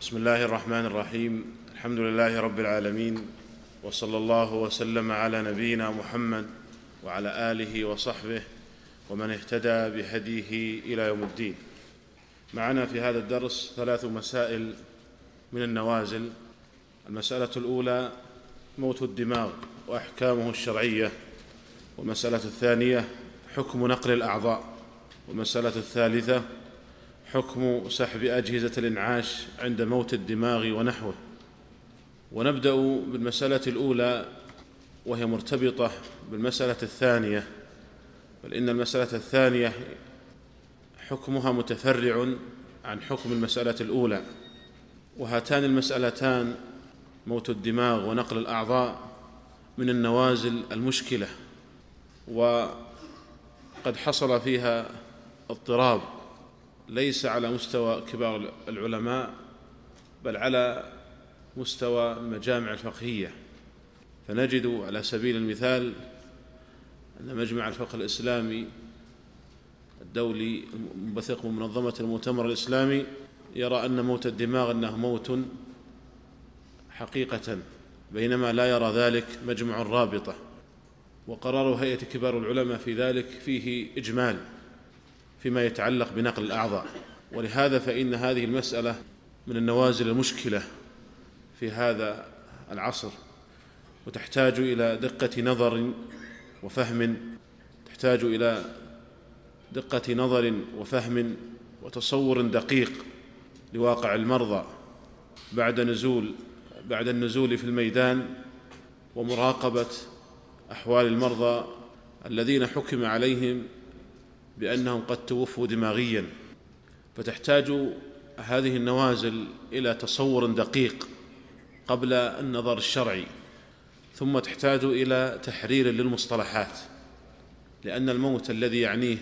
بسم الله الرحمن الرحيم. الحمد لله رب العالمين وصلى الله وسلم على نبينا محمد وعلى آله وصحبه ومن اهتدى بهديه إلى يوم الدين. معنا في هذا الدرس ثلاث مسائل من النوازل. المسألة الأولى موت الدماغ وأحكامه الشرعية. والمسألة الثانية حكم نقل الأعضاء. والمسألة الثالثة حكم سحب أجهزة الإنعاش عند موت الدماغ ونحوه. ونبدأ بالمسألة الأولى وهي مرتبطة بالمسألة الثانية. بل إن المسألة الثانية حكمها متفرع عن حكم المسألة الأولى. وهاتان المسألتان موت الدماغ ونقل الأعضاء من النوازل المشكلة وقد حصل فيها اضطراب. ليس على مستوى كبار العلماء بل على مستوى المجامع الفقهية. فنجد على سبيل المثال أن مجمع الفقه الإسلامي الدولي المنبثق من منظمه المؤتمر الإسلامي يرى أن موت الدماغ أنه موت حقيقة بينما لا يرى ذلك مجمع الرابطه وقرار هيئة كبار العلماء في ذلك فيه إجمال. فيما يتعلق بنقل الأعضاء. ولهذا فإن هذه المسألة من النوازل المشكلة في هذا العصر وتحتاج إلى دقة نظر وفهم تحتاج إلى دقة نظر وفهم وتصور دقيق لواقع المرضى بعد نزول بعد النزول في الميدان ومراقبة أحوال المرضى الذين حكم عليهم بأنهم قد توفوا دماغيا فتحتاج هذه النوازل إلى تصور دقيق قبل النظر الشرعي ثم تحتاج إلى تحرير للمصطلحات لأن الموت الذي يعنيه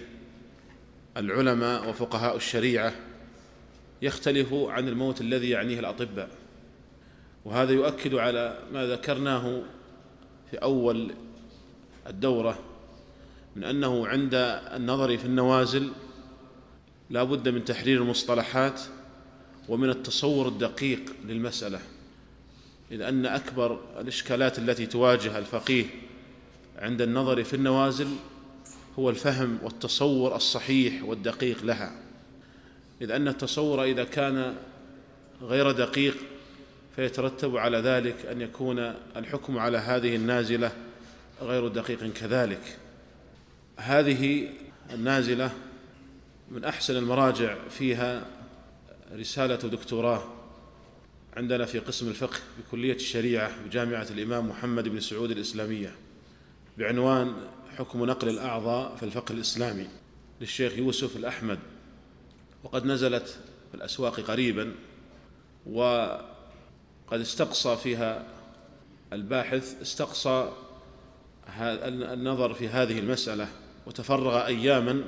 العلماء وفقهاء الشريعة يختلف عن الموت الذي يعنيه الأطباء. وهذا يؤكد على ما ذكرناه في أول الدورة من أنه عند النظر في النوازل لا بد من تحرير المصطلحات ومن التصور الدقيق للمسألة إذ أن أكبر الإشكالات التي تواجه الفقيه عند النظر في النوازل هو الفهم والتصور الصحيح والدقيق لها إذ أن التصور إذا كان غير دقيق فيترتب على ذلك أن يكون الحكم على هذه النازلة غير دقيق كذلك. هذه النازلة من أحسن المراجع فيها رسالة دكتوراه عندنا في قسم الفقه بكلية الشريعة بجامعة الإمام محمد بن سعود الإسلامية بعنوان حكم نقل الأعضاء في الفقه الإسلامي للشيخ يوسف الأحمد. وقد نزلت في الأسواق قريبا وقد استقصى فيها الباحث استقصى النظر في هذه المسألة وتفرغ أياما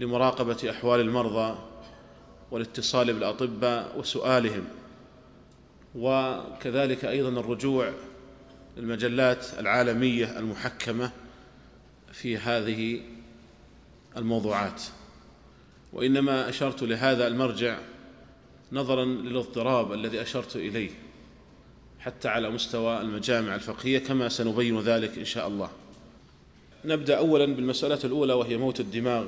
لمراقبة أحوال المرضى والاتصال بالأطباء وسؤالهم. وكذلك أيضا الرجوع للمجلات العالمية المحكمة في هذه الموضوعات. وإنما أشرت لهذا المرجع نظرا للاضطراب الذي أشرت إليه حتى على مستوى المجامع الفقهية كما سنبين ذلك إن شاء الله. نبدأ اولا بالمسألة الأولى وهي موت الدماغ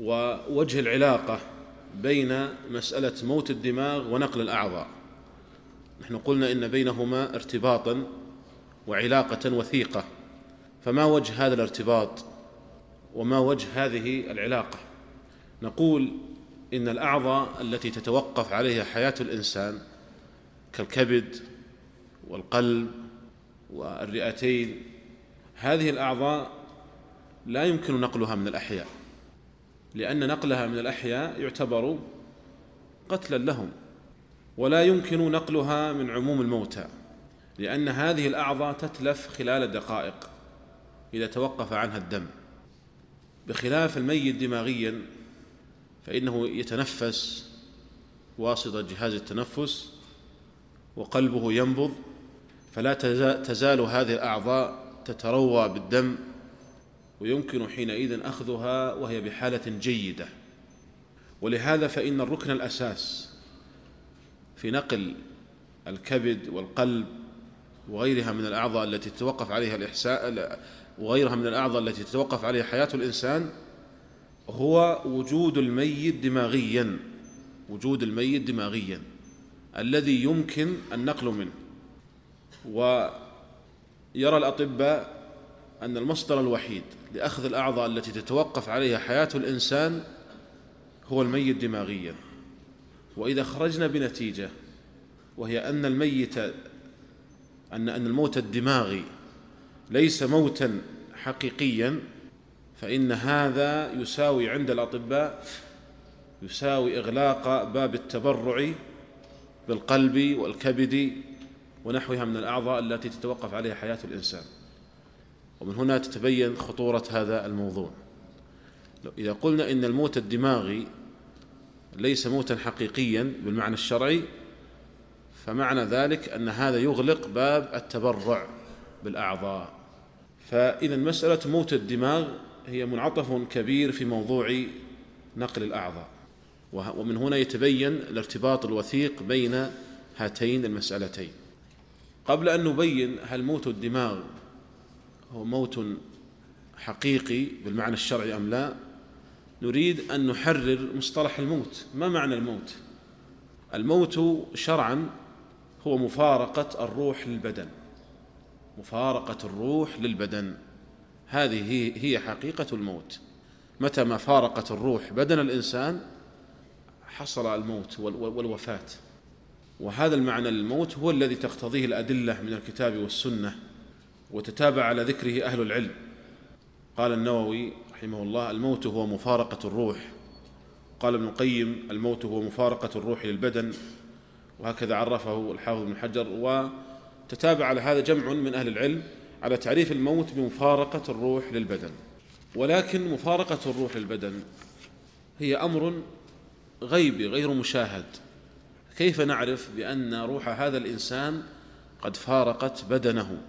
ووجه العلاقة بين مسألة موت الدماغ ونقل الأعضاء. نحن قلنا إن بينهما ارتباطا وعلاقة وثيقة. فما وجه هذا الارتباط وما وجه هذه العلاقة؟ نقول إن الأعضاء التي تتوقف عليها حياة الإنسان كالكبد والقلب والرئتين هذه الأعضاء لا يمكن نقلها من الأحياء لأن نقلها من الأحياء يعتبر قتلا لهم ولا يمكن نقلها من عموم الموتى لأن هذه الأعضاء تتلف خلال دقائق إذا توقف عنها الدم. بخلاف الميت دماغيا فإنه يتنفس واسطة جهاز التنفس وقلبه ينبض فلا تزال هذه الأعضاء تتروى بالدم ويمكن حينئذ أخذها وهي بحالة جيدة. ولهذا فإن الركن الأساس في نقل الكبد والقلب وغيرها من الأعضاء التي تتوقف عليها الإحساء وغيرها من الأعضاء التي تتوقف عليها حياة الإنسان هو وجود الميت دماغيا وجود الميت دماغيا الذي يمكن النقل منه. ويرى الأطباء أن المصدر الوحيد لأخذ الأعضاء التي تتوقف عليها حياة الإنسان هو الميت دماغيا. وإذا خرجنا بنتيجة وهي أن الميت أن أن الموت الدماغي ليس موتا حقيقيا فإن هذا يساوي عند الأطباء يساوي إغلاق باب التبرع بالقلب والكبد ونحوها من الأعضاء التي تتوقف عليها حياة الإنسان. ومن هنا تتبين خطورة هذا الموضوع. إذا قلنا إن الموت الدماغي ليس موتا حقيقيا بالمعنى الشرعي فمعنى ذلك أن هذا يغلق باب التبرع بالأعضاء. فإذا مسألة موت الدماغ هي منعطف كبير في موضوع نقل الأعضاء. ومن هنا يتبين الارتباط الوثيق بين هاتين المسألتين. قبل أن نبين هل موت الدماغ هو موت حقيقي بالمعنى الشرعي أم لا نريد أن نحرر مصطلح الموت. ما معنى الموت؟ الموت شرعا هو مفارقة الروح للبدن. مفارقة الروح للبدن. هذه هي حقيقة الموت. متى ما فارقت الروح بدن الإنسان حصل الموت والوفاة. وهذا المعنى للموت هو الذي تقتضيه الأدلة من الكتاب والسنة وتتابع على ذكره أهل العلم. قال النووي رحمه الله الموت هو مفارقة الروح. قال ابن القيم الموت هو مفارقة الروح للبدن. وهكذا عرفه الحافظ بن حجر وتتابع على هذا جمع من أهل العلم على تعريف الموت بمفارقة الروح للبدن. ولكن مفارقة الروح للبدن هي أمر غيبي غير مشاهد. كيف نعرف بأن روح هذا الإنسان قد فارقت بدنه؟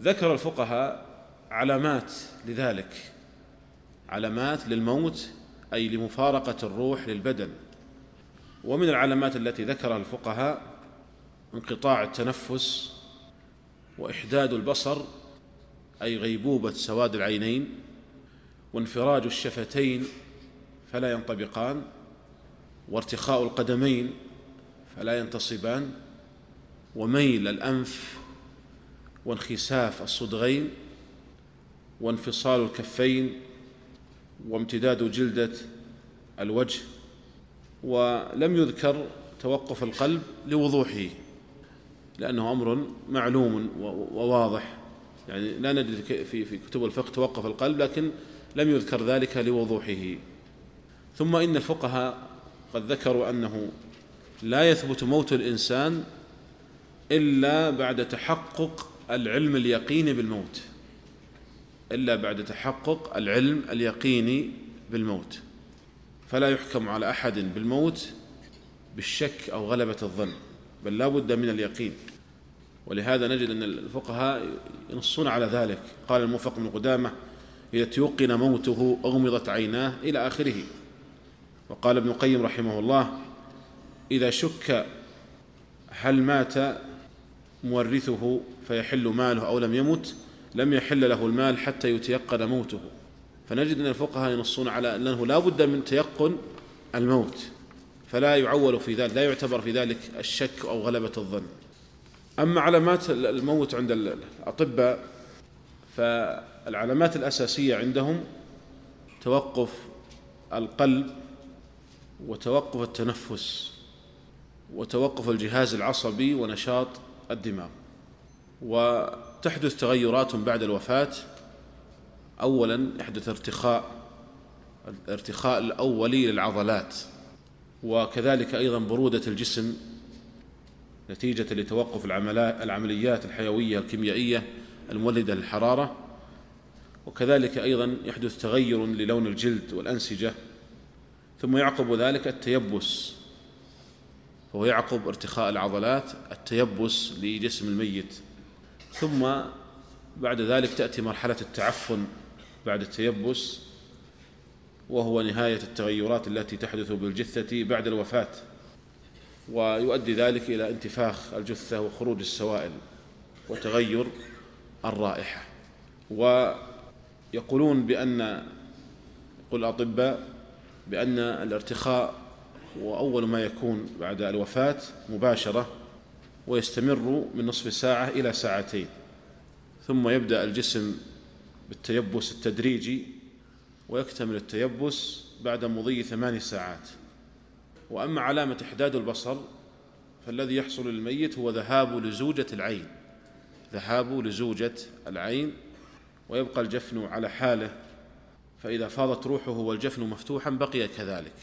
ذكر الفقهاء علامات لذلك. علامات للموت أي لمفارقة الروح للبدن. ومن العلامات التي ذكرها الفقهاء انقطاع التنفس وإحداد البصر أي غيبوبة سواد العينين وانفراج الشفتين فلا ينطبقان وارتخاء القدمين فلا ينتصبان. وميل الأنف وانخساف الصدغين وانفصال الكفين وامتداد جلدة الوجه. ولم يذكر توقف القلب لوضوحه لأنه أمر معلوم وواضح. يعني لا نجد في في كتب الفقه توقف القلب لكن لم يذكر ذلك لوضوحه. ثم إن الفقهاء قد ذكروا أنه لا يثبت موت الإنسان إلا بعد تحقق العلم اليقيني بالموت. إلا بعد تحقق العلم اليقيني بالموت. فلا يحكم على أحد بالموت بالشك أو غلبة الظن بل لا بد من اليقين. ولهذا نجد أن الفقهاء ينصون على ذلك. قال الموفق بن قدامة إذا تيقن موته أغمضت عيناه إلى آخره. وقال ابن القيم رحمه الله إذا شك هل مات مورثه فيحل ماله أو لم يمت لم يحل له المال حتى يتيقن موته. فنجد أن الفقهاء ينصون على أنه لا بد من تيقن الموت فلا يعول في ذلك لا يعتبر في ذلك الشك أو غلبة الظن. أما علامات الموت عند الأطباء فالعلامات الأساسية عندهم توقف القلب وتوقف التنفس. وتوقف الجهاز العصبي ونشاط الدماغ. وتحدث تغيرات بعد الوفاة. أولا يحدث ارتخاء الارتخاء الأولي للعضلات. وكذلك أيضا برودة الجسم نتيجة لتوقف العمليات الحيوية الكيميائية المولدة للحرارة. وكذلك أيضا يحدث تغير للون الجلد والأنسجة. ثم يعقب ذلك التيبس. وهو يعقب ارتخاء العضلات التيبس لجسم الميت. ثم بعد ذلك تأتي مرحلة التعفن بعد التيبس وهو نهاية التغيرات التي تحدث بالجثة بعد الوفاة. ويؤدي ذلك إلى انتفاخ الجثة وخروج السوائل وتغير الرائحة. ويقولون بأن يقول الأطباء بأن الارتخاء هو أول ما يكون بعد الوفاة مباشرة ويستمر من نصف ساعة إلى ساعتين. ثم يبدأ الجسم بالتيبس التدريجي ويكتمل التيبس بعد مضي ثماني ساعات. وأما علامة إحداد البصر فالذي يحصل للميت هو ذهاب لزوجة العين. ذهاب لزوجة العين ويبقى الجفن على حاله. فإذا فاضت روحه والجفن مفتوحا بقي كذلك.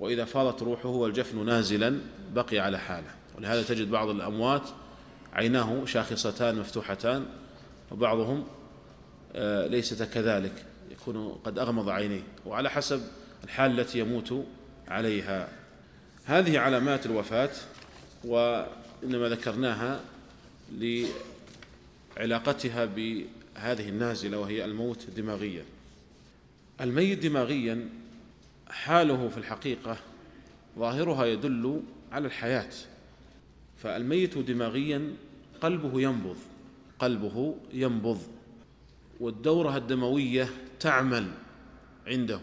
وإذا فاضت روحه والجفن نازلا بقي على حاله. ولهذا تجد بعض الأموات عيناه شاخصتان مفتوحتان وبعضهم آه، ليست كذلك. يكون قد أغمض عينيه. وعلى حسب الحال التي يموت عليها. هذه علامات الوفاة وإنما ذكرناها لعلاقتها بهذه النازلة وهي الموت دماغيا. الميت دماغيا حاله في الحقيقة ظاهرها يدل على الحياة. فالميت دماغيا قلبه ينبض قلبه ينبض والدورة الدموية تعمل عنده.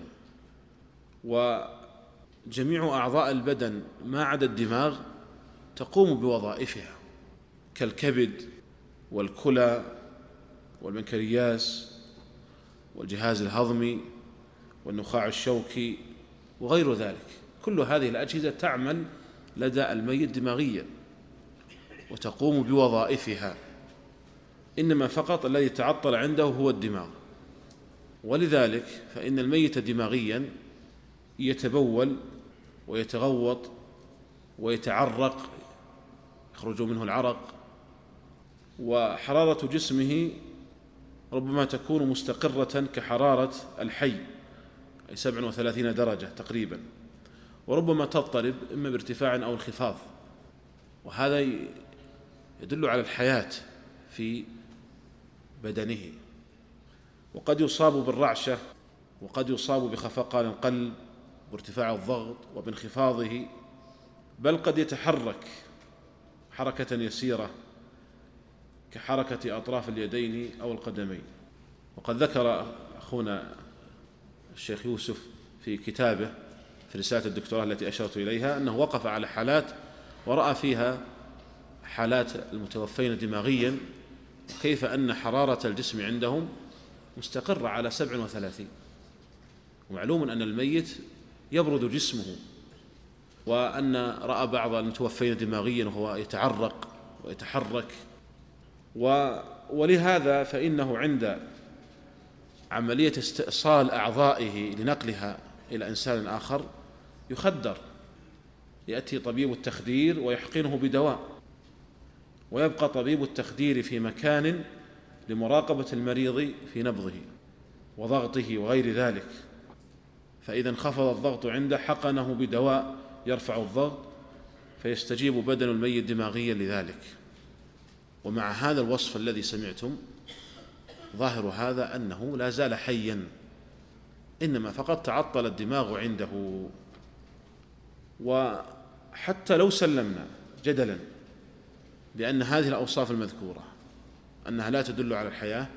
وجميع أعضاء البدن ما عدا الدماغ تقوم بوظائفها كالكبد والكلى والبنكرياس والجهاز الهضمي والنخاع الشوكي وغير ذلك. كل هذه الأجهزة تعمل لدى الميت دماغيا وتقوم بوظائفها. إنما فقط الذي تعطل عنده هو الدماغ. ولذلك فإن الميت دماغيا يتبول ويتغوط ويتعرق يخرج منه العرق وحرارة جسمه ربما تكون مستقرة كحرارة الحي. أي 37 درجة تقريبا. وربما تضطرب إما بارتفاع أو انخفاض. وهذا يدل على الحياة في بدنه. وقد يصاب بالرعشة وقد يصاب بخفقان القلب وارتفاع الضغط وبانخفاضه. بل قد يتحرك حركة يسيرة كحركة أطراف اليدين أو القدمين. وقد ذكر أخونا الشيخ يوسف في كتابه في رسالة الدكتوراه التي أشرت إليها أنه وقف على حالات ورأى فيها حالات المتوفين دماغيا كيف أن حرارة الجسم عندهم مستقرة على سبع وثلاثين. ومعلوم أن الميت يبرد جسمه وأن رأى بعض المتوفين دماغيا وهو يتعرق ويتحرك. و ولهذا فإنه عند عملية استئصال أعضائه لنقلها إلى إنسان آخر يخدر يأتي طبيب التخدير ويحقنه بدواء ويبقى طبيب التخدير في مكان لمراقبة المريض في نبضه وضغطه وغير ذلك. فإذا انخفض الضغط عنده حقنه بدواء يرفع الضغط فيستجيب بدن الميت دماغيا لذلك. ومع هذا الوصف الذي سمعتم ظاهر هذا أنه لا زال حيا إنما فقط تعطل الدماغ عنده. وحتى لو سلمنا جدلا بأن هذه الأوصاف المذكورة أنها لا تدل على الحياة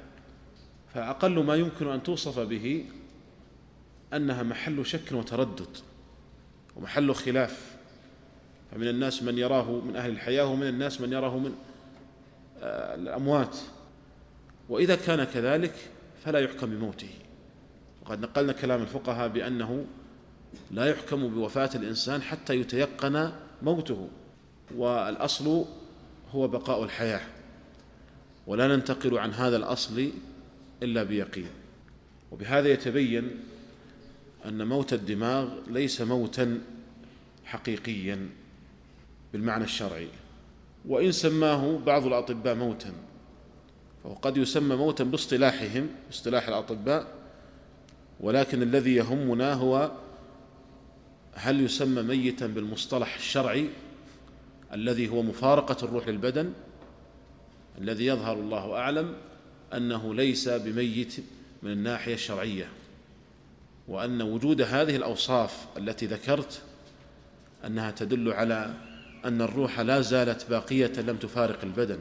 فأقل ما يمكن أن توصف به أنها محل شك وتردد ومحل خلاف. فمن الناس من يراه من أهل الحياة ومن الناس من يراه من آه، الأموات. وإذا كان كذلك فلا يحكم بموته. وقد نقلنا كلام الفقهاء بأنه لا يحكم بوفاة الإنسان حتى يتيقن موته والأصل هو بقاء الحياة. ولا ننتقل عن هذا الأصل إلا بيقين. وبهذا يتبين أن موت الدماغ ليس موتا حقيقيا بالمعنى الشرعي. وإن سماه بعض الأطباء موتا. فهو قد يسمى موتا باصطلاحهم اصطلاح الأطباء ولكن الذي يهمنا هو هل يسمى ميتا بالمصطلح الشرعي الذي هو مفارقة الروح للبدن الذي يظهر الله أعلم أنه ليس بميت من الناحية الشرعية وأن وجود هذه الأوصاف التي ذكرت أنها تدل على أن الروح لا زالت باقية لم تفارق البدن.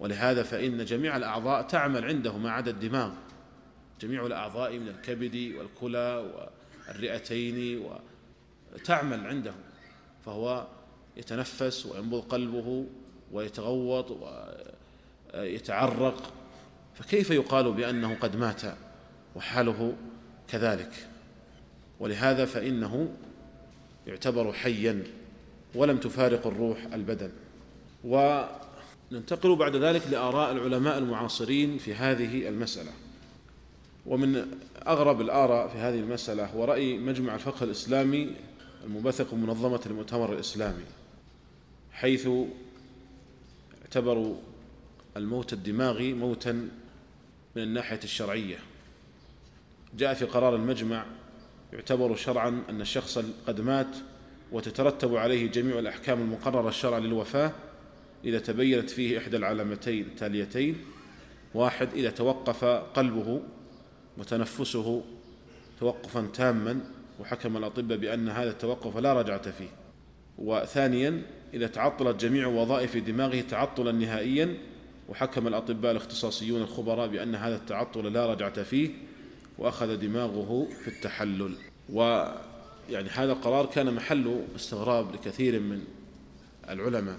ولهذا فإن جميع الأعضاء تعمل عنده ما عدا الدماغ جميع الأعضاء من الكبد والكلى والرئتين وتعمل عنده فهو يتنفس وينبض قلبه ويتغوط ويتعرق. فكيف يقال بأنه قد مات وحاله كذلك؟ ولهذا فإنه يعتبر حيا ولم تفارق الروح البدن. وننتقل بعد ذلك لآراء العلماء المعاصرين في هذه المسألة. ومن أغرب الآراء في هذه المسألة هو رأي مجمع الفقه الإسلامي المبثق منظمة المؤتمر الإسلامي حيث اعتبروا الموت الدماغي موتا من الناحية الشرعية. جاء في قرار المجمع يعتبر شرعا أن الشخص قد مات وتترتب عليه جميع الأحكام المقررة الشرع للوفاة إذا تبينت فيه إحدى العلامتين التاليتين واحد إذا توقف قلبه وتنفسه توقفا تاما وحكم الأطباء بأن هذا التوقف لا رجعة فيه. وثانيا إذا تعطلت جميع وظائف دماغه تعطلا نهائيا وحكم الأطباء الاختصاصيون الخبراء بأن هذا التعطل لا رجعة فيه وأخذ دماغه في التحلل. ويعني هذا القرار كان محل استغراب لكثير من العلماء.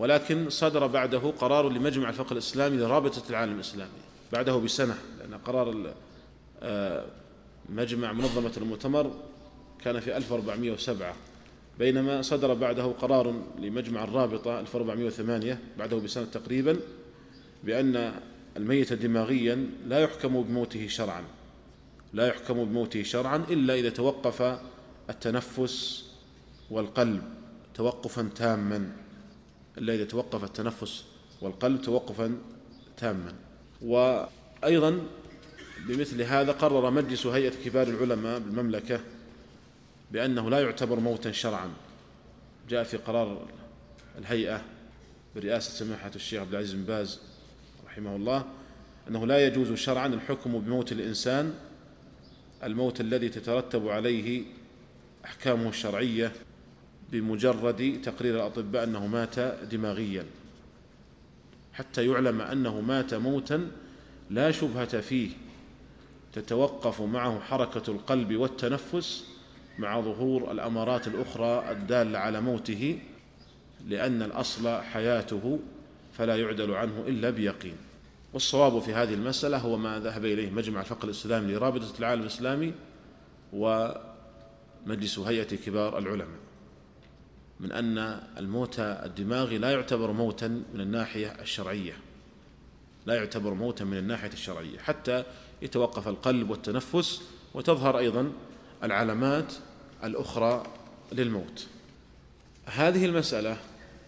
ولكن صدر بعده قرار لمجمع الفقه الإسلامي لرابطة العالم الإسلامي. بعده بسنة لأن قرار آه، مجمع منظمة المؤتمر كان في 1407 بينما صدر بعده قرار لمجمع الرابطة 1408 بعده بسنة تقريبا بأن الميت دماغيا لا يحكم بموته شرعا. لا يحكم بموته شرعا إلا إذا توقف التنفس والقلب توقفا تاما. إلا إذا توقف التنفس والقلب توقفا تاما. وأيضا بمثل هذا قرر مجلس هيئة كبار العلماء بالمملكة بأنه لا يعتبر موتا شرعا. جاء في قرار الهيئة برئاسة سماحة الشيخ عبد العزيز بن باز رحمه الله أنه لا يجوز شرعا الحكم بموت الإنسان الموت الذي تترتب عليه أحكامه الشرعية بمجرد تقرير الأطباء أنه مات دماغيا حتى يعلم أنه مات موتا لا شبهة فيه. تتوقف معه حركة القلب والتنفس مع ظهور الأمارات الأخرى الدالة على موته لأن الأصل حياته فلا يعدل عنه إلا بيقين. والصواب في هذه المسألة هو ما ذهب إليه مجمع الفقه الإسلامي لرابطة العالم الإسلامي ومجلس هيئة كبار العلماء. من أن الموت الدماغي لا يعتبر موتا من الناحية الشرعية. لا يعتبر موتا من الناحية الشرعية. حتى يتوقف القلب والتنفس وتظهر أيضا العلامات الأخرى للموت. هذه المسألة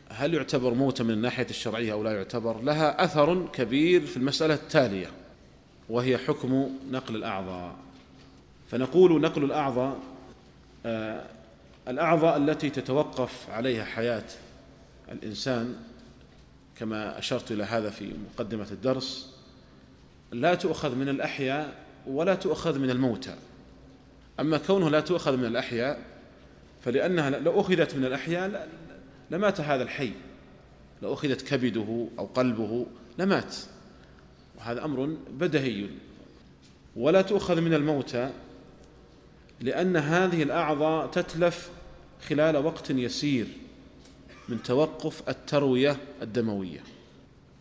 هل يعتبر موتا من الناحية الشرعية أو لا يعتبر؟ لها أثر كبير في المسألة التالية وهي حكم نقل الأعضاء. فنقول نقل الأعضاء آه الأعضاء التي تتوقف عليها حياة الإنسان كما أشرت إلى هذا في مقدمة الدرس لا تؤخذ من الأحياء ولا تؤخذ من الموتى. أما كونه لا تؤخذ من الأحياء فلأنها لو أخذت من الأحياء لمات هذا الحي. لو أخذت كبده أو قلبه لمات وهذا أمر بدهي. ولا تؤخذ من الموتى لأن هذه الأعضاء تتلف خلال وقت يسير من توقف التروية الدموية.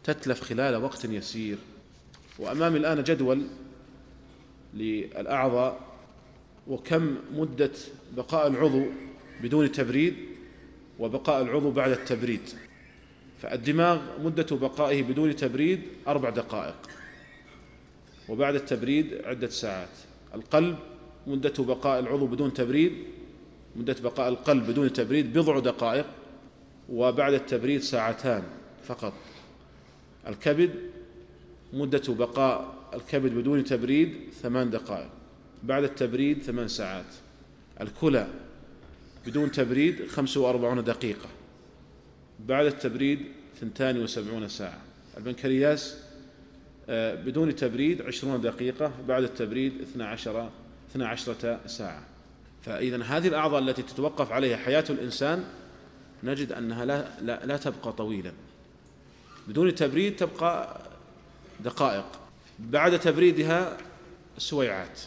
تتلف خلال وقت يسير. وأمامي الآن جدول للأعضاء وكم مدة بقاء العضو بدون تبريد وبقاء العضو بعد التبريد. فالدماغ مدة بقائه بدون تبريد أربع دقائق. وبعد التبريد عدة ساعات. القلب مدة بقاء العضو بدون تبريد مدة بقاء القلب بدون تبريد بضع دقائق وبعد التبريد ساعتان فقط. الكبد مدة بقاء الكبد بدون تبريد ثمان دقائق بعد التبريد ثمان ساعات. الكلى بدون تبريد خمس وأربعون دقيقة بعد التبريد ثنتان وسبعون ساعة. البنكرياس آه، بدون تبريد عشرون دقيقة بعد التبريد اثنى عشر اثنى عشرة ساعة. فإذا هذه الأعضاء التي تتوقف عليها حياة الإنسان نجد أنها لا, لا, لا تبقى طويلا بدون تبريد تبقى دقائق. بعد تبريدها سويعات.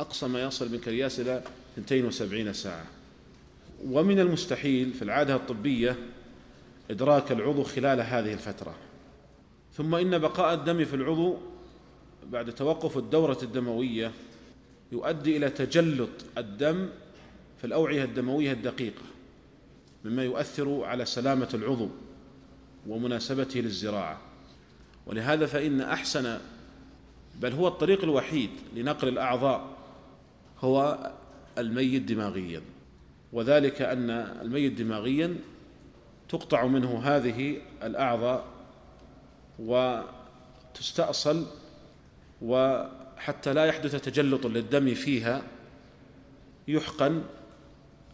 أقصى ما يصل من كرياس إلى 72 ساعة. ومن المستحيل في العادة الطبية إدراك العضو خلال هذه الفترة. ثم إن بقاء الدم في العضو بعد توقف الدورة الدموية يؤدي إلى تجلط الدم في الأوعية الدموية الدقيقة مما يؤثر على سلامة العضو ومناسبته للزراعة. ولهذا فإن أحسن بل هو الطريق الوحيد لنقل الأعضاء هو الميت دماغيا. وذلك أن الميت دماغيا تقطع منه هذه الأعضاء وتستأصل وحتى لا يحدث تجلط للدم فيها يحقن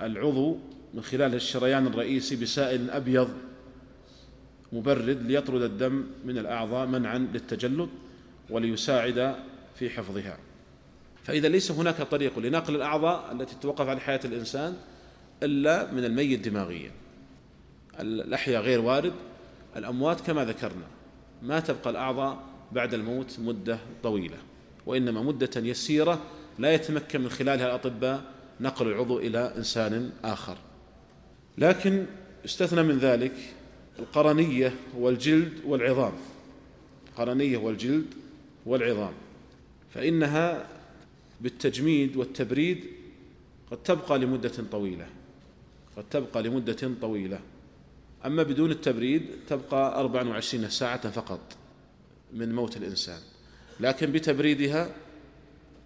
العضو من خلال الشريان الرئيسي بسائل أبيض مبرد ليطرد الدم من الأعضاء منعا للتجلط وليساعد في حفظها. فإذا ليس هناك طريق لنقل الأعضاء التي توقف على حياة الإنسان إلا من الميت دماغيا. الأحياء غير وارد الأموات كما ذكرنا ما تبقى الأعضاء بعد الموت مدة طويلة. وإنما مدة يسيرة لا يتمكن من خلالها الأطباء نقل العضو إلى إنسان آخر. لكن استثنى من ذلك القرنية والجلد والعظام. القرنية والجلد والعظام. فإنها بالتجميد والتبريد قد تبقى لمدة طويلة. قد تبقى لمدة طويلة. أما بدون التبريد تبقى 24 ساعة فقط من موت الإنسان. لكن بتبريدها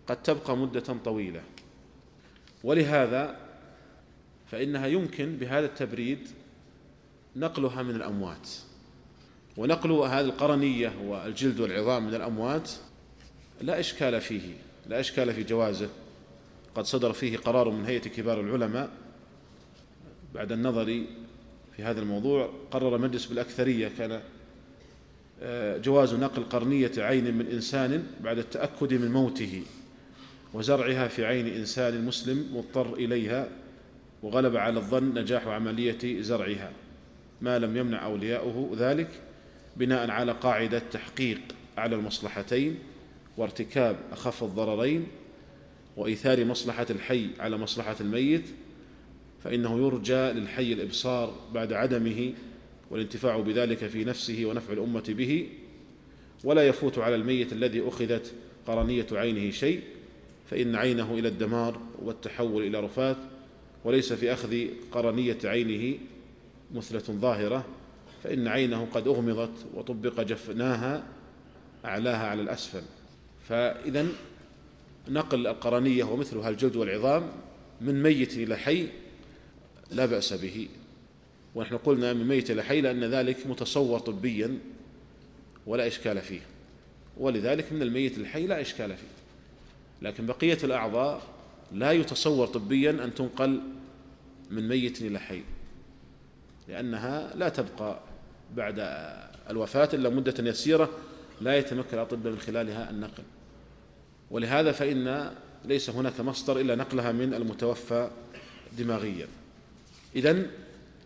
قد تبقى مدة طويلة. ولهذا فإنها يمكن بهذا التبريد نقلها من الأموات. ونقل هذه القرنية والجلد والعظام من الأموات لا إشكال فيه لا إشكال في جوازه. قد صدر فيه قرار من هيئة كبار العلماء بعد النظر في هذا الموضوع. قرر مجلس بالأكثرية كان جواز نقل قرنية عين من إنسان بعد التأكد من موته وزرعها في عين إنسان مسلم مضطر إليها وغلب على الظن نجاح عملية زرعها. ما لم يمنع أولياؤه ذلك بناء على قاعدة تحقيق على المصلحتين وارتكاب أخف الضررين وإيثار مصلحة الحي على مصلحة الميت فإنه يرجى للحي الإبصار بعد عدمه والانتفاع بذلك في نفسه ونفع الأمة به ولا يفوت على الميت الذي أخذت قرنية عينه شيء فإن عينه إلى الدمار والتحول إلى رفات وليس في أخذ قرنية عينه مثلة ظاهرة فإن عينه قد أغمضت وطبق جفناها أعلاها على الأسفل. فإذا نقل القرنية ومثلها الجلد والعظام من ميت إلى حي لا بأس به. ونحن قلنا من ميت إلى حي لأن ذلك متصور طبيا ولا إشكال فيه. ولذلك من الميت الحي لا إشكال فيه. لكن بقية الأعضاء لا يتصور طبيا أن تنقل من ميت إلى حي لأنها لا تبقى بعد الوفاة إلا مدة يسيرة لا يتمكن الأطباء من خلالها النقل. ولهذا فإن ليس هناك مصدر إلا نقلها من المتوفى دماغيا. إذن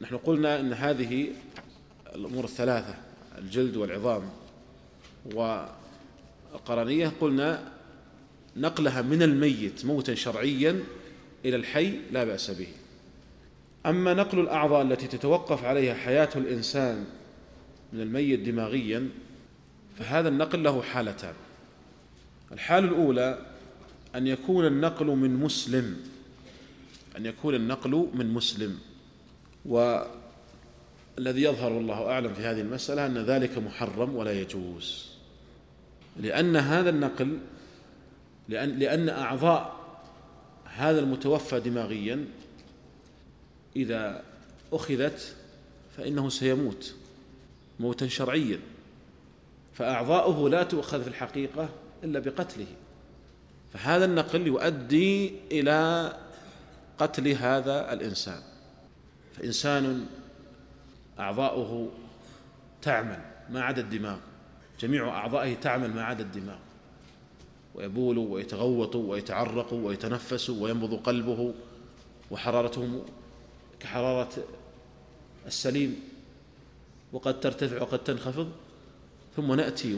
نحن قلنا أن هذه الأمور الثلاثة الجلد والعظام. والقرنية قلنا نقلها من الميت موتا شرعيا إلى الحي لا بأس به. أما نقل الأعضاء التي تتوقف عليها حياة الإنسان من الميت دماغيا فهذا النقل له حالتان. الحالة الأولى أن يكون النقل من مسلم. أن يكون النقل من مسلم. والذي يظهر والله أعلم في هذه المسألة أن ذلك محرم ولا يجوز. لأن هذا النقل لأن, لأن أعضاء هذا المتوفى دماغيا إذا أخذت فإنه سيموت موتا شرعيا فأعضاؤه لا تؤخذ في الحقيقة إلا بقتله. فهذا النقل يؤدي إلى قتل هذا الإنسان. فإنسان أعضاؤه تعمل ما عدا الدماغ. جميع أعضائه تعمل ما عدا الدماغ. ويبول ويتغوط ويتعرق ويتنفس وينبض قلبه وحرارته كحرارة السليم. وقد ترتفع وقد تنخفض. ثم نأتي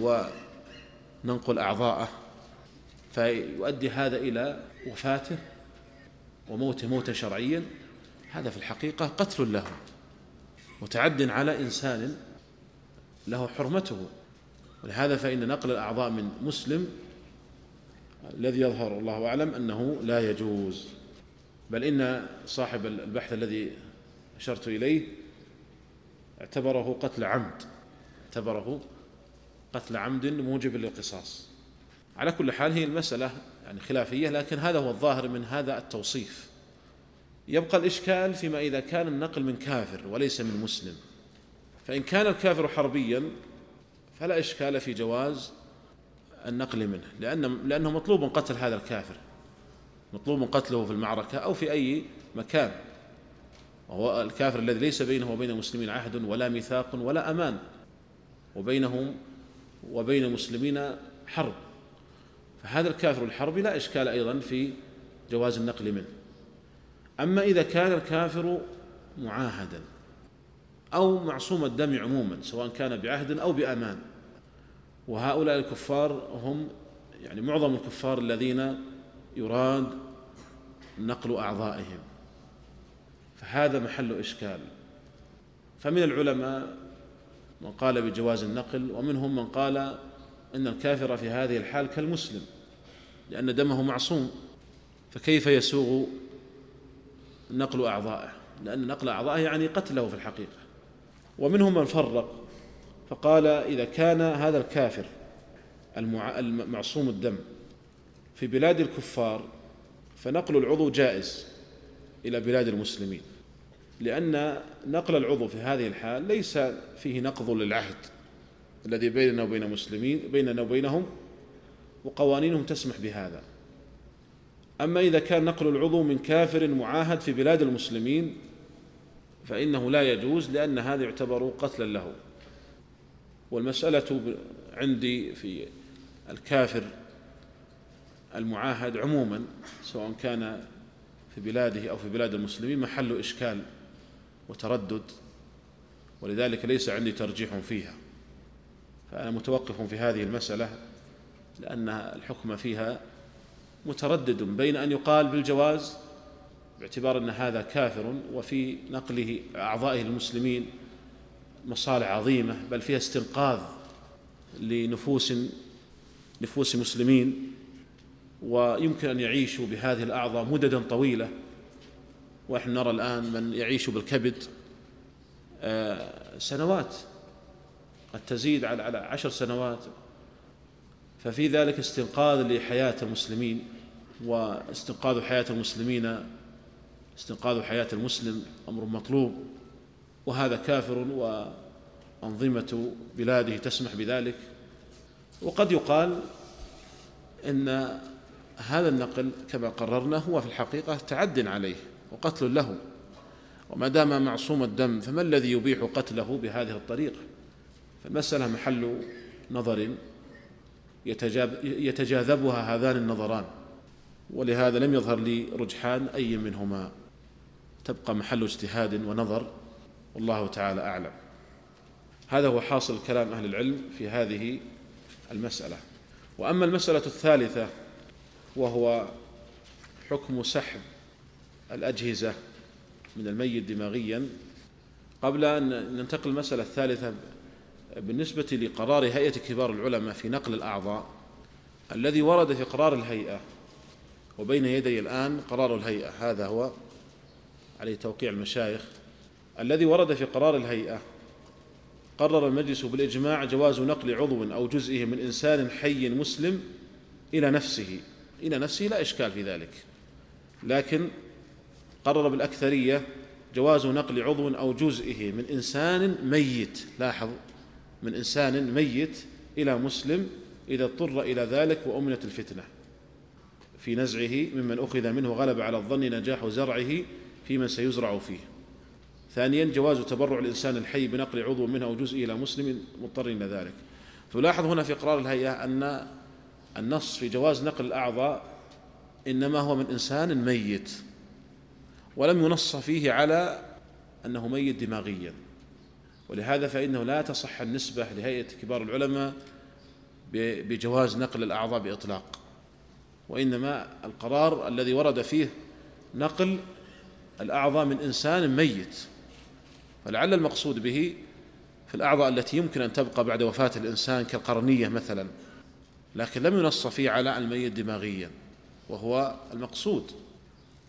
وننقل أعضاءه. فيؤدي هذا إلى وفاته وموته موتا شرعيا. هذا في الحقيقة قتل له متعد على إنسان له حرمته. ولهذا فإن نقل الأعضاء من مسلم الذي يظهر الله أعلم أنه لا يجوز. بل إن صاحب البحث الذي أشرت إليه اعتبره قتل عمد اعتبره قتل عمد موجب للقصاص. على كل حال هي المسألة يعني خلافية لكن هذا هو الظاهر من هذا التوصيف. يبقى الإشكال فيما إذا كان النقل من كافر وليس من مسلم. فإن كان الكافر حربيا فلا إشكال في جواز النقل منه لأن لأنه مطلوب قتل هذا الكافر مطلوب قتله في المعركة أو في أي مكان. وهو الكافر الذي ليس بينه وبين المسلمين عهد ولا ميثاق ولا أمان وبينهم وبين المسلمين حرب. فهذا الكافر الحربي لا إشكال أيضا في جواز النقل منه. أما إذا كان الكافر معاهدا أو معصوم الدم عموما سواء كان بعهد أو بأمان. وهؤلاء الكفار هم يعني معظم الكفار الذين يراد نقل أعضائهم. فهذا محل إشكال. فمن العلماء من قال بجواز النقل ومنهم من قال إن الكافر في هذه الحال كالمسلم لأن دمه معصوم. فكيف يسوغ نقل أعضائه لأن نقل أعضائه يعني قتله في الحقيقة. ومنهم من فرق فقال إذا كان هذا الكافر المعصوم الدم في بلاد الكفار فنقل العضو جائز إلى بلاد المسلمين. لأن نقل العضو في هذه الحال ليس فيه نقض للعهد الذي بيننا وبين المسلمين بيننا وبينهم وقوانينهم تسمح بهذا. أما إذا كان نقل العضو من كافر معاهد في بلاد المسلمين فإنه لا يجوز لأن هذا يعتبر قتلا له. والمسألة عندي في الكافر المعاهد عموما سواء كان في بلاده أو في بلاد المسلمين محل إشكال وتردد ولذلك ليس عندي ترجيح فيها. فأنا متوقف في هذه المسألة لأن الحكم فيها متردد بين أن يقال بالجواز باعتبار أن هذا كافر وفي نقله أعضائه المسلمين مصالح عظيمة بل فيها استنقاذ لنفوس نفوس مسلمين ويمكن أن يعيشوا بهذه الأعضاء مددا طويلة. ونحن نرى الآن من يعيش بالكبد آه، سنوات قد تزيد على عشر سنوات. ففي ذلك استنقاذ لحياة المسلمين. واستنقاذ حياة المسلمين استنقاذ حياة المسلم أمر مطلوب وهذا كافر وأنظمة بلاده تسمح بذلك. وقد يقال إن هذا النقل كما قررنا هو في الحقيقة تعد عليه وقتل له. وما دام معصوم الدم فما الذي يبيح قتله بهذه الطريقة؟ فالمسألة محل نظر يتجاذبها هذان النظران. ولهذا لم يظهر لي رجحان أي منهما. تبقى محل اجتهاد ونظر والله تعالى أعلم. هذا هو حاصل كلام أهل العلم في هذه المسألة. وأما المسألة الثالثة وهو حكم سحب الأجهزة من الميت دماغيا. قبل أن ننتقل المسألة الثالثة بالنسبة لقرار هيئة كبار العلماء في نقل الأعضاء الذي ورد في قرار الهيئة وبين يدي الآن قرار الهيئة. هذا هو عليه توقيع المشايخ. الذي ورد في قرار الهيئة قرر المجلس بالإجماع جواز نقل عضو أو جزئه من إنسان حي مسلم إلى نفسه. إلى نفسه لا إشكال في ذلك. لكن قرر بالأكثرية جواز نقل عضو أو جزئه من إنسان ميت. لاحظ من إنسان ميت إلى مسلم إذا اضطر إلى ذلك وأمنت الفتنة. في نزعه ممن أخذ منه غلب على الظن نجاح زرعه في من سيزرع فيه. ثانيا جواز تبرع الإنسان الحي بنقل عضو منه أو جزء إلى مسلم مضطر إلى ذلك. تلاحظ هنا في قرار الهيئة أن النص في جواز نقل الأعضاء إنما هو من إنسان ميت ولم ينص فيه على أنه ميت دماغيا. ولهذا فإنه لا تصح النسبة لهيئة كبار العلماء بجواز نقل الأعضاء بإطلاق. وإنما القرار الذي ورد فيه نقل الأعضاء من إنسان ميت فلعل المقصود به في الأعضاء التي يمكن أن تبقى بعد وفاة الإنسان كالقرنية مثلا لكن لم ينص فيه على الميت دماغيا وهو المقصود.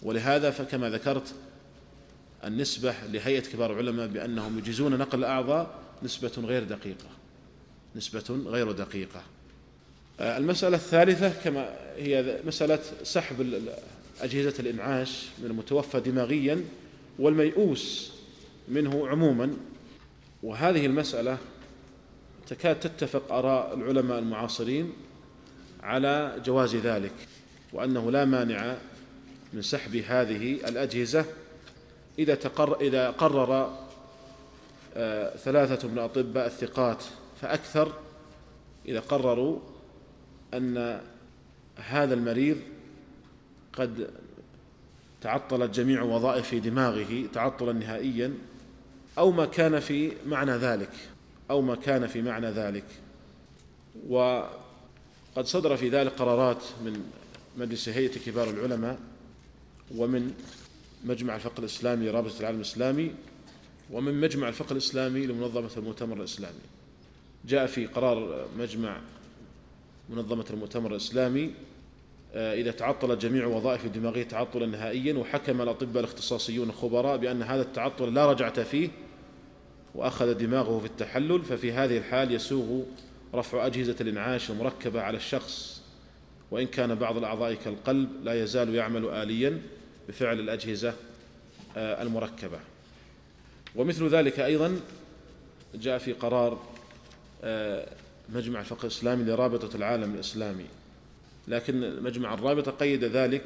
ولهذا فكما ذكرت النسبة لهيئة كبار العلماء بأنهم يجيزون نقل الأعضاء نسبة غير دقيقة نسبة غير دقيقة. المسألة الثالثة كما هي مسألة سحب أجهزة الإنعاش من المتوفى دماغيا والميؤوس منه عموما. وهذه المسألة تكاد تتفق آراء العلماء المعاصرين على جواز ذلك وأنه لا مانع من سحب هذه الأجهزة إذا تقر إذا قرر آه، ثلاثة من الأطباء الثقات فأكثر إذا قرروا أن هذا المريض قد تعطلت جميع وظائف دماغه تعطلا نهائيا أو ما كان في معنى ذلك أو ما كان في معنى ذلك. وقد صدر في ذلك قرارات من مجلس هيئة كبار العلماء ومن مجمع الفقه الإسلامي لرابطة العالم الإسلامي ومن مجمع الفقه الإسلامي لمنظمة المؤتمر الإسلامي. جاء في قرار مجمع منظمة المؤتمر الإسلامي آه، إذا تعطلت جميع وظائف الدماغية تعطلا نهائيا وحكم الأطباء الاختصاصيون الخبراء بأن هذا التعطل لا رجعة فيه وأخذ دماغه في التحلل ففي هذه الحال يسوغ رفع أجهزة الإنعاش المركبة على الشخص. وإن كان بعض الأعضاء كالقلب لا يزال يعمل آليا بفعل الأجهزة آه، المركبة. ومثل ذلك أيضا جاء في قرار آه، مجمع الفقه الإسلامي لرابطة العالم الإسلامي. لكن مجمع الرابطة قيد ذلك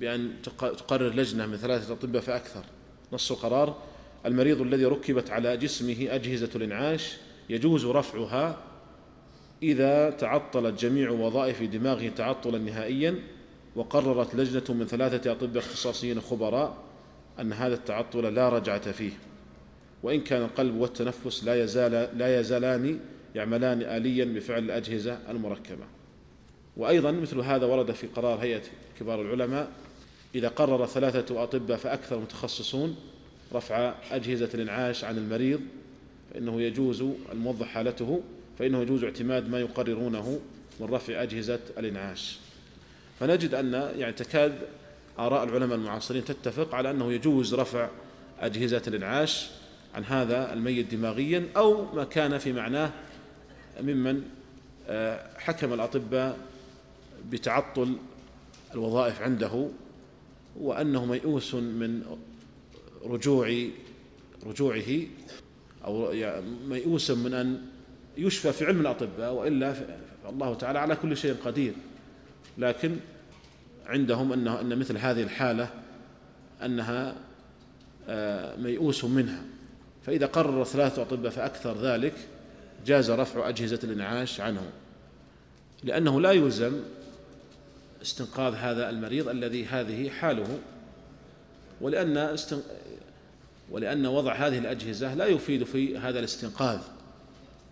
بأن تقرر لجنة من ثلاثة أطباء فأكثر. نص القرار المريض الذي ركبت على جسمه أجهزة الإنعاش يجوز رفعها إذا تعطلت جميع وظائف دماغه تعطلا نهائيا وقررت لجنة من ثلاثة أطباء اختصاصيين خبراء أن هذا التعطل لا رجعة فيه. وإن كان القلب والتنفس لا يزال لا يزالان يعملان آليا بفعل الأجهزة المركبة. وأيضا مثل هذا ورد في قرار هيئة كبار العلماء إذا قرر ثلاثة أطباء فأكثر متخصصون رفع أجهزة الإنعاش عن المريض فإنه يجوز الموضح حالته فإنه يجوز اعتماد ما يقررونه من رفع أجهزة الإنعاش. فنجد أن يعني تكاد آراء العلماء المعاصرين تتفق على أنه يجوز رفع أجهزة الإنعاش عن هذا الميت دماغيا أو ما كان في معناه ممن آه، حكم الأطباء بتعطل الوظائف عنده وأنه ميؤوس من رجوع رجوعه أو ميؤوس من أن يشفى في علم الأطباء وإلا الله تعالى على كل شيء قدير. لكن عندهم أنه أن مثل هذه الحالة أنها آه، ميؤوس منها. فإذا قرر ثلاثة أطباء فأكثر ذلك جاز رفع أجهزة الإنعاش عنه لأنه لا يلزم استنقاذ هذا المريض الذي هذه حاله ولأن استن... ولأن وضع هذه الأجهزة لا يفيد في هذا الاستنقاذ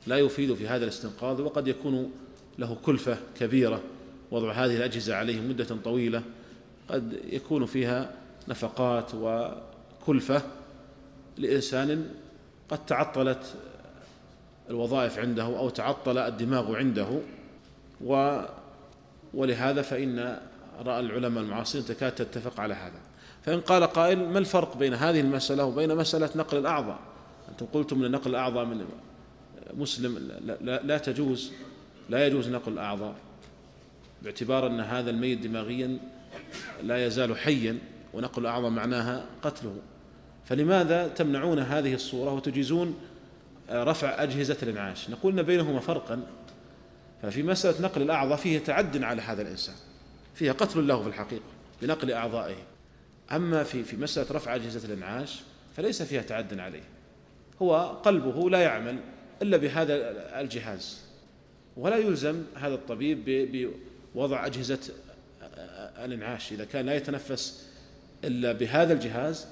لا يفيد في هذا الاستنقاذ وقد يكون له كلفة كبيرة وضع هذه الأجهزة عليه مدة طويلة قد يكون فيها نفقات وكلفة لإنسان قد تعطلت الوظائف عنده أو تعطل الدماغ عنده. و ولهذا فإن رأى العلماء المعاصرين تكاد تتفق على هذا. فإن قال قائل ما الفرق بين هذه المسألة وبين مسألة نقل الأعضاء؟ أنتم قلتم أن نقل الأعضاء من مسلم لا, لا, تجوز لا يجوز نقل الأعضاء. باعتبار أن هذا الميت دماغيا لا يزال حيا ونقل الأعضاء معناها قتله. فلماذا تمنعون هذه الصورة وتجيزون رفع أجهزة الإنعاش. نقول أن بينهما فرقا ففي مسألة نقل الأعضاء فيه تعد على هذا الإنسان. فيها قتل له في الحقيقة بنقل أعضائه. أما في في مسألة رفع أجهزة الإنعاش فليس فيها تعد عليه. هو قلبه لا يعمل إلا بهذا الجهاز. ولا يلزم هذا الطبيب بوضع أجهزة الإنعاش. إذا كان لا يتنفس إلا بهذا الجهاز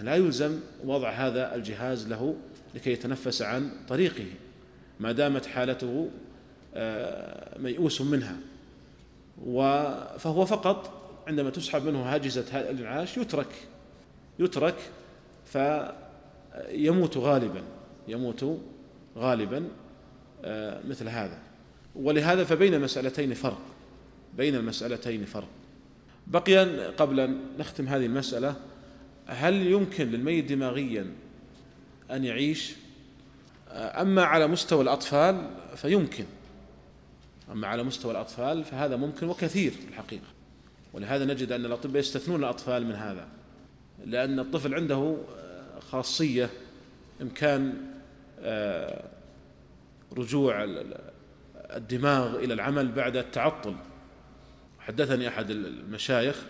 لا يلزم وضع هذا الجهاز له لكي يتنفس عن طريقه ما دامت حالته آه، ميؤوس منها. فهو فقط عندما تسحب منه هاجزة الإنعاش يترك يترك فيموت غالبا يموت غالبا آه، مثل هذا. ولهذا فبين المسألتين فرق بين المسألتين فرق. بقي قبل أن نختم هذه المسألة هل يمكن للميت دماغيا أن يعيش. أما على مستوى الأطفال فيمكن. أما على مستوى الأطفال فهذا ممكن وكثير في الحقيقة. ولهذا نجد أن الأطباء يستثنون الأطفال من هذا. لأن الطفل عنده خاصية إمكان آه، رجوع الدماغ إلى العمل بعد التعطل. حدثني أحد المشايخ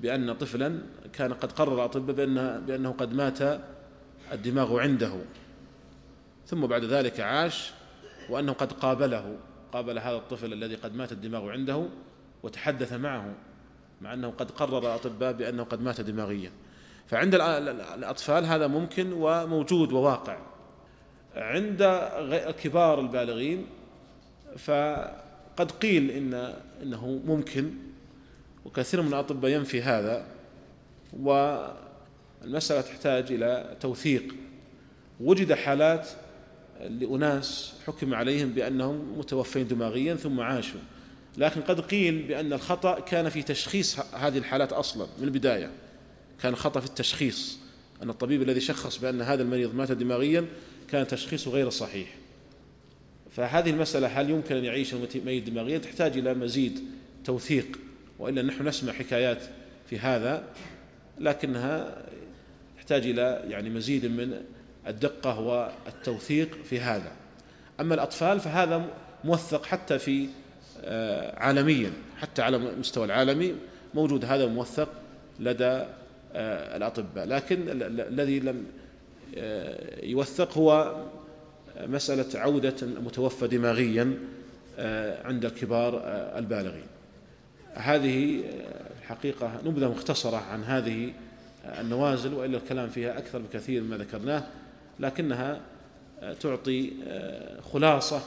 بأن طفلا كان قد قرر الأطباء بأنه, بأنه قد مات الدماغ عنده. ثم بعد ذلك عاش وأنه قد قابله قابل هذا الطفل الذي قد مات الدماغ عنده وتحدث معه مع أنه قد قرر الأطباء بأنه قد مات دماغيا. فعند الأطفال هذا ممكن وموجود وواقع. عند كبار البالغين فقد قيل إن إنه ممكن وكثير من الأطباء ينفي هذا والمسألة تحتاج إلى توثيق. وجد حالات لأناس حكم عليهم بأنهم متوفين دماغيا ثم عاشوا. لكن قد قيل بأن الخطأ كان في تشخيص هذه الحالات أصلا من البداية. كان خطأ في التشخيص. أن الطبيب الذي شخص بأن هذا المريض مات دماغيا كان تشخيصه غير صحيح. فهذه المسألة هل يمكن أن يعيش الميت دماغيا؟ تحتاج إلى مزيد توثيق. وإلا نحن نسمع حكايات في هذا لكنها تحتاج إلى يعني مزيد من الدقة والتوثيق في هذا. أما الأطفال فهذا موثق حتى في آه، عالميا حتى على مستوى العالمي موجود هذا موثق لدى آه، الأطباء. لكن الذي لم آه، يوثق هو مسألة عودة المتوفى دماغيا عند الكبار البالغين. هذه الحقيقة نبذة مختصرة عن هذه النوازل وإلا الكلام فيها أكثر بكثير مما ذكرناه لكنها تعطي خلاصة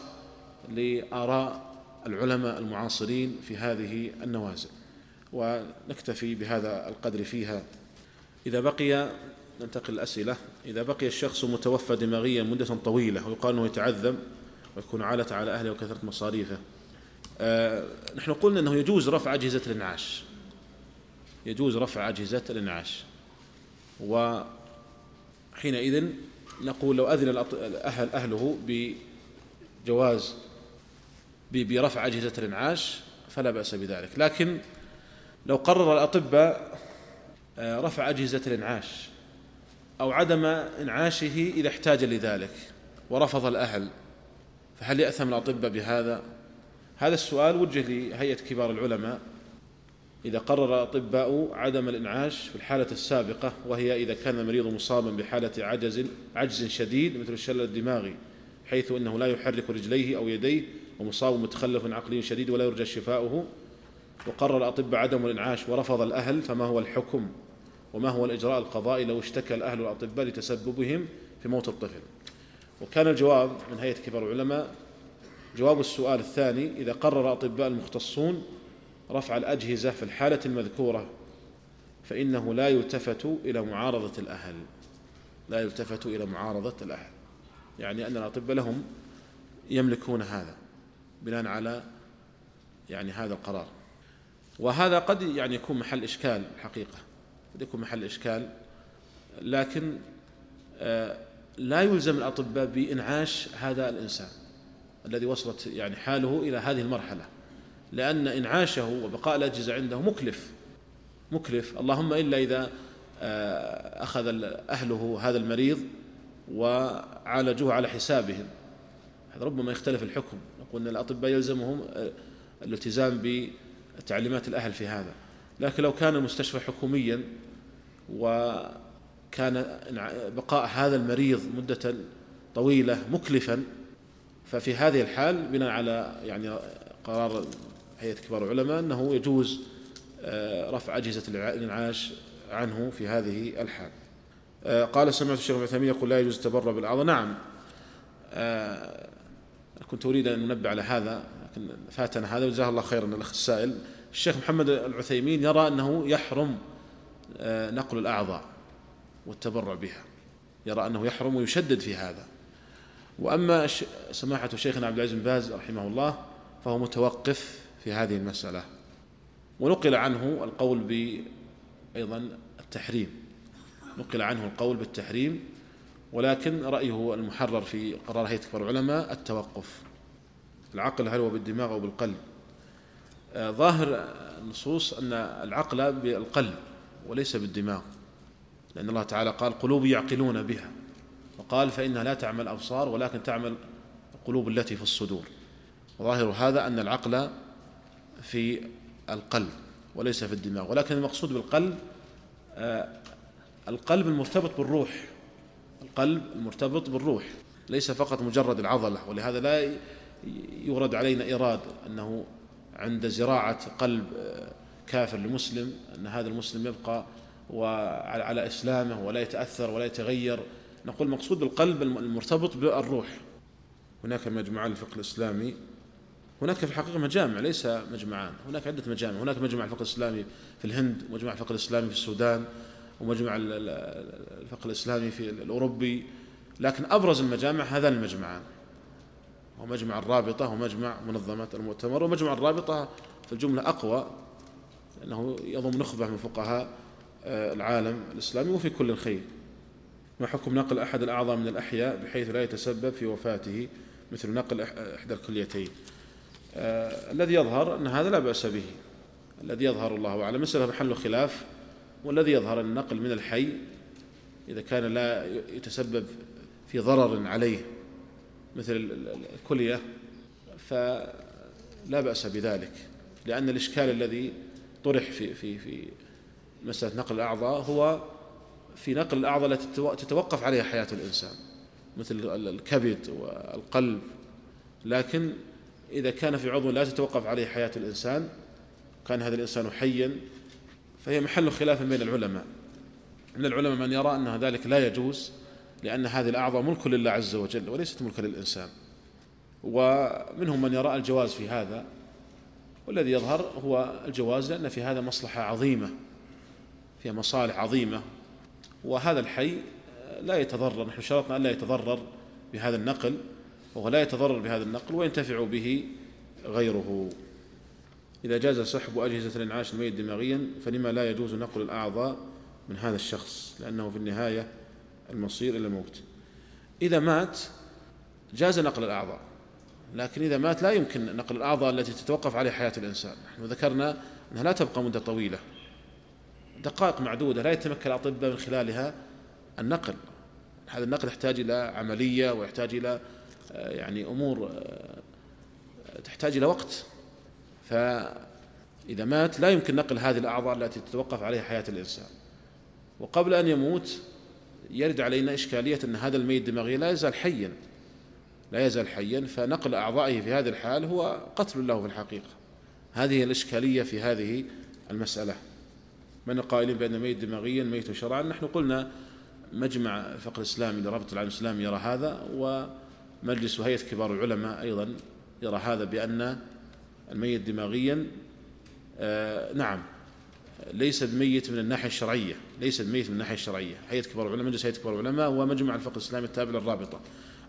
لآراء العلماء المعاصرين في هذه النوازل. ونكتفي بهذا القدر فيها. إذا بقي ننتقل الأسئلة إذا بقي الشخص متوفى دماغيا مدة طويلة ويقال أنه يتعذب ويكون عالة على أهله وكثرة مصاريفه آه نحن قلنا أنه يجوز رفع أجهزة الإنعاش. يجوز رفع أجهزة الإنعاش. وحينئذ نقول لو أذن الأهل أهله بجواز برفع أجهزة الإنعاش فلا بأس بذلك لكن لو قرر الأطباء آه، رفع أجهزة الإنعاش أو عدم إنعاشه إذا احتاج لذلك ورفض الأهل فهل يأثم الأطباء بهذا؟ هذا السؤال وجه لهيئة كبار العلماء إذا قرر الأطباء عدم الإنعاش في الحالة السابقة وهي إذا كان المريض مصابا بحالة عجز عجز شديد مثل الشلل الدماغي حيث أنه لا يحرك رجليه أو يديه ومصاب متخلف عقلي شديد ولا يرجى شفاؤه وقرر الأطباء عدم الإنعاش ورفض الأهل فما هو الحكم؟ وما هو الإجراء القضائي لو اشتكى الأهل والأطباء لتسببهم في موت الطفل؟ وكان الجواب من هيئة كبار العلماء جواب السؤال الثاني إذا قرر الأطباء المختصون رفع الأجهزة في الحالة المذكورة فإنه لا يلتفت إلى معارضة الأهل. لا يلتفت إلى معارضة الأهل. يعني أن الأطباء لهم يملكون هذا بناء على يعني هذا القرار. وهذا قد يعني يكون محل إشكال حقيقة قد يكون محل إشكال لكن آه، لا يلزم الأطباء بإنعاش هذا الإنسان الذي وصلت يعني حاله إلى هذه المرحلة. لأن إنعاشه وبقاء الأجهزة عنده مكلف. مكلف. اللهم إلا إذا آه، أخذ أهله هذا المريض وعالجوه على حسابهم. هذا ربما يختلف الحكم. نقول أن الأطباء يلزمهم آه، الالتزام بتعليمات الأهل في هذا. لكن لو كان المستشفى حكوميا وكان بقاء هذا المريض مدة طويلة مكلفا ففي هذه الحال بناء على يعني قرار هيئة كبار العلماء أنه يجوز آه، رفع أجهزة الإنعاش عنه في هذه الحال. آه، قال سمعت الشيخ ابن يقول لا يجوز التبرع بالأعضاء نعم. آه، كنت أريد أن ننبه على هذا لكن فاتنا هذا وجزاه الله خيرا الأخ السائل. الشيخ محمد العثيمين يرى أنه يحرم نقل الأعضاء والتبرع بها. يرى أنه يحرم ويشدد في هذا. وأما سماحة شيخنا عبد العزيز بن باز رحمه الله فهو متوقف في هذه المسألة. ونقل عنه القول ب أيضا التحريم. نقل عنه القول بالتحريم ولكن رأيه المحرر في قرار هيئة كبار العلماء التوقف. العقل هل هو بالدماغ أو بالقلب؟ آه، ظاهر النصوص أن العقل بالقلب وليس بالدماغ لأن الله تعالى قال قلوب يعقلون بها. وقال فإنها لا تعمل الأبصار ولكن تعمل القلوب التي في الصدور. وظاهر هذا أن العقل في القلب وليس في الدماغ ولكن المقصود بالقلب آه، القلب المرتبط بالروح. القلب المرتبط بالروح ليس فقط مجرد العضلة ولهذا لا يورد علينا إيراد أنه عند زراعة قلب آه، كافر لمسلم أن هذا المسلم يبقى وعلى إسلامه ولا يتأثر ولا يتغير. نقول المقصود بالقلب المرتبط بالروح. هناك مجموعة الفقه الإسلامي هناك في الحقيقة مجامع ليس مجمعان هناك عدة مجامع. هناك مجمع الفقه الإسلامي في الهند ومجمع الفقه الإسلامي في السودان ومجمع الفقه الإسلامي في الأوروبي. لكن أبرز المجامع هذان المجمعان ومجمع الرابطة ومجمع منظمة المؤتمر ومجمع الرابطة في الجملة أقوى لأنه يضم نخبة من فقهاء آه، العالم الإسلامي وفي كل خير. ما حكم نقل أحد الأعضاء من الأحياء بحيث لا يتسبب في وفاته مثل نقل إحدى الكليتين؟ الذي يظهر أن هذا لا بأس به. الذي يظهر الله أعلم. مسألة محل خلاف والذي يظهر النقل من الحي إذا كان لا يتسبب في ضرر عليه مثل الكلية فلا بأس بذلك. لأن الإشكال الذي طرح في في في مسألة نقل الأعضاء هو في نقل الأعضاء التي تتوقف عليها حياة الإنسان مثل الكبد والقلب. لكن إذا كان في عضو لا تتوقف عليه حياة الإنسان كان هذا الإنسان حيا فهي محل خلاف بين العلماء. من العلماء من يرى أن ذلك لا يجوز لأن هذه الأعضاء ملك لله عز وجل وليست ملكا للإنسان. ومنهم من يرى الجواز في هذا والذي يظهر هو الجواز لأن في هذا مصلحة عظيمة فيها مصالح عظيمة. وهذا الحي لا يتضرر نحن شرطنا أن لا يتضرر بهذا النقل. وهو لا يتضرر بهذا النقل وينتفع به غيره. إذا جاز سحب أجهزة الإنعاش الميت دماغيا فلما لا يجوز نقل الأعضاء من هذا الشخص؟ لأنه في النهاية المصير إلى الموت. إذا مات جاز نقل الأعضاء. لكن إذا مات لا يمكن نقل الأعضاء التي تتوقف عليها حياة الإنسان. نحن ذكرنا أنها لا تبقى مدة طويلة. دقائق معدودة لا يتمكن الأطباء من خلالها النقل. هذا النقل يحتاج إلى عملية ويحتاج إلى يعني أمور آه، تحتاج إلى وقت. فإذا مات لا يمكن نقل هذه الأعضاء التي تتوقف عليها حياة الإنسان. وقبل أن يموت يرد علينا إشكالية أن هذا الميت دماغيا لا يزال حيا. لا يزال حيا فنقل أعضائه في هذه الحال هو قتل له في الحقيقة. هذه الإشكالية في هذه المسألة. من القائلين بأن الميت دماغيا ميت شرعا نحن قلنا مجمع الفقه الإسلامي لرابطة العالم الإسلامي يرى هذا ومجلس هيئة كبار العلماء أيضا يرى هذا بأن الميت دماغيا آه نعم ليس بميت من الناحية الشرعية ليس بميت من الناحية الشرعية. هيئة كبار العلماء مجلس هيئة كبار العلماء ومجمع الفقه الإسلامي التابع للرابطة.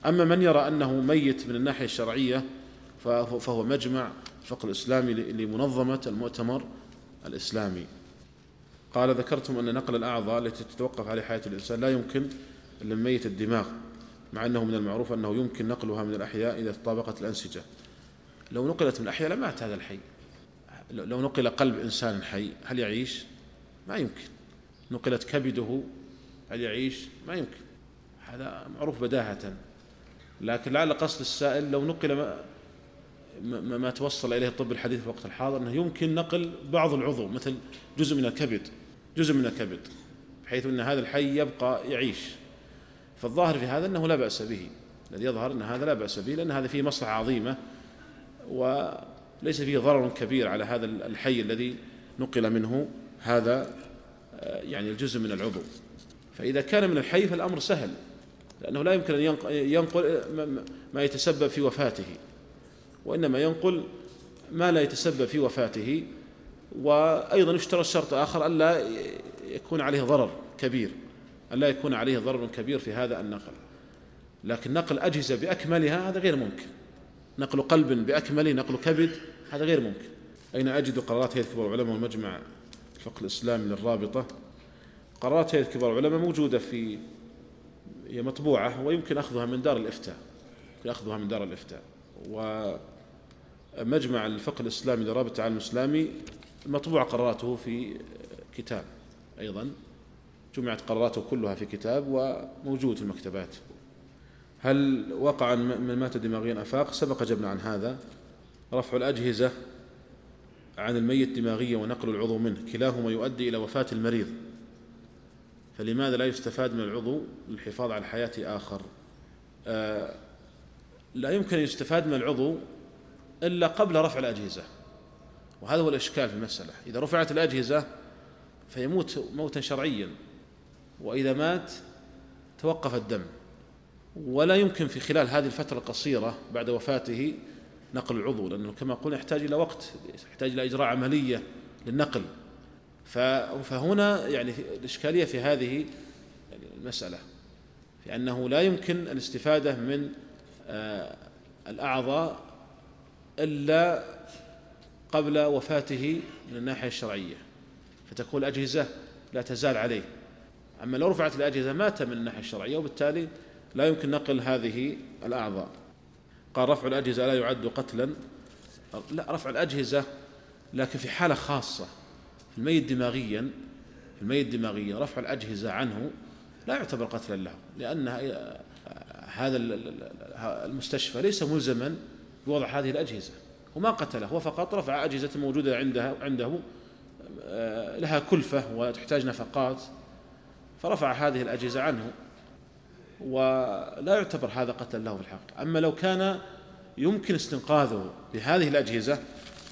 أما من يرى أنه ميت من الناحية الشرعية فهو مجمع الفقه الإسلامي لمنظمة المؤتمر الإسلامي. قال ذكرتم أن نقل الأعضاء التي تتوقف عليه حياة الإنسان لا يمكن إلا ميت الدماغ. مع أنه من المعروف أنه يمكن نقلها من الأحياء إذا تطابقت الأنسجة. لو نقلت من الأحياء لمات هذا الحي. لو نقل قلب إنسان حي هل يعيش؟ ما يمكن. نقلت كبده هل يعيش؟ ما يمكن. هذا معروف بداهة. لكن لعل قصد السائل لو نقل ما, ما, ما توصل إليه الطب الحديث في الوقت الحاضر أنه يمكن نقل بعض العضو مثل جزء من الكبد. جزء من الكبد بحيث أن هذا الحي يبقى يعيش. فالظاهر في هذا أنه لا بأس به الذي يظهر أن هذا لا بأس به لأن هذا فيه مصلحة عظيمة وليس فيه ضرر كبير على هذا الحي الذي نقل منه هذا آه، يعني الجزء من العضو. فإذا كان من الحي فالأمر سهل لأنه لا يمكن أن ينقل ما يتسبب في وفاته وإنما ينقل ما لا يتسبب في وفاته وأيضا يشترط شرط آخر ألا يكون عليه ضرر كبير. ألا يكون عليه ضرر كبير في هذا النقل. لكن نقل أجهزة بأكملها هذا غير ممكن. نقل قلب بأكمله نقل كبد هذا غير ممكن. أين أجد قرارات هيئة كبار العلماء والمجمع الفقه الإسلامي للرابطة؟ قرارات هيئة كبار العلماء موجودة في هي مطبوعة ويمكن أخذها من دار الإفتاء. يمكن أخذها من دار الإفتاء. ومجمع الفقه الإسلامي لرابطة العالم الإسلامي مطبوع قراراته في كتاب أيضا. جمعت قراراته كلها في كتاب وموجود في المكتبات. هل وقع من مات دماغيا أفاق؟ سبق جبنا عن هذا. رفع الأجهزة عن الميت دماغيا ونقل العضو منه. كلاهما يؤدي إلى وفاة المريض. فلماذا لا يستفاد من العضو للحفاظ على حياة آخر؟ آه لا يمكن أن يستفاد من العضو إلا قبل رفع الأجهزة. وهذا هو الإشكال في المسألة. إذا رفعت الأجهزة فيموت موتا شرعيا. وإذا مات توقف الدم. ولا يمكن في خلال هذه الفترة القصيرة بعد وفاته نقل العضو لأنه كما قلنا يحتاج إلى وقت يحتاج إلى إجراء عملية للنقل. فهنا يعني الإشكالية في هذه المسألة في أنه لا يمكن الاستفادة من آه، الأعضاء إلا قبل وفاته من الناحية الشرعية. فتكون الأجهزة لا تزال عليه. أما لو رفعت الأجهزة مات من الناحية الشرعية وبالتالي لا يمكن نقل هذه الأعضاء. قال رفع الأجهزة لا يعد قتلا. لا رفع الأجهزة لكن في حالة خاصة في الميت دماغيا في الميت دماغيا رفع الأجهزة عنه لا يعتبر قتلا له لأن هذا المستشفى ليس ملزما بوضع هذه الأجهزة. وما قتله هو فقط رفع أجهزة موجودة عندها عنده آه، لها كلفة وتحتاج نفقات. فرفع هذه الأجهزة عنه ولا يعتبر هذا قتل له في الحق. أما لو كان يمكن استنقاذه بهذه الأجهزة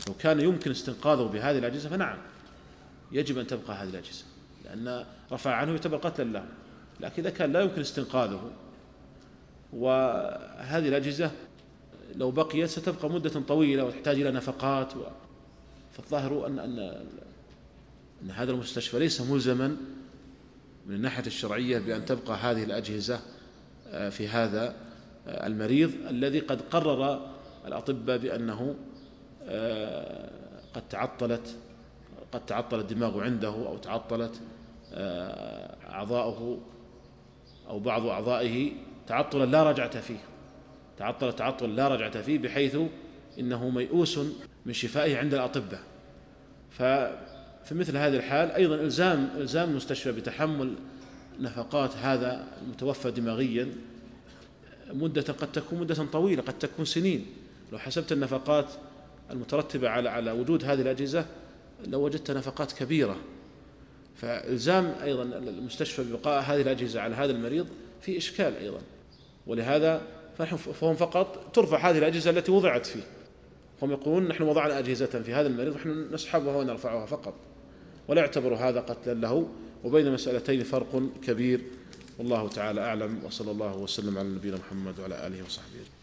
لو كان يمكن استنقاذه بهذه الأجهزة فنعم يجب أن تبقى هذه الأجهزة لأن رفع عنه يعتبر قتلا له. لكن إذا كان لا يمكن استنقاذه وهذه الأجهزة لو بقيت ستبقى مدة طويلة وتحتاج إلى نفقات و... فالظاهر أن أن أن هذا المستشفى ليس ملزما من الناحية الشرعية بأن تبقى هذه الأجهزة آه، في هذا آه، المريض الذي قد قرر الأطباء بأنه آه، قد تعطلت قد تعطل الدماغ عنده أو تعطلت أعضاؤه أو بعض أعضائه تعطلا لا رجعة فيه. تعطل تعطل لا رجعة فيه بحيث إنه ميؤوس من شفائه عند الأطباء. ففي مثل هذه الحال أيضا إلزام إلزام المستشفى بتحمل نفقات هذا المتوفى دماغيا. مدة قد تكون مدة طويلة قد تكون سنين. لو حسبت النفقات المترتبة على على وجود هذه الأجهزة لو وجدت نفقات كبيرة. فإلزام أيضا المستشفى ببقاء هذه الأجهزة على هذا المريض في إشكال أيضا. ولهذا فهم فقط ترفع هذه الأجهزة التي وضعت فيه. هم يقولون نحن وضعنا أجهزة في هذا المريض نحن نسحبها ونرفعها فقط. ولا يعتبر هذا قتلا له وبين المسألتين فرق كبير. والله تعالى أعلم وصلى الله وسلم على نبينا محمد وعلى آله وصحبه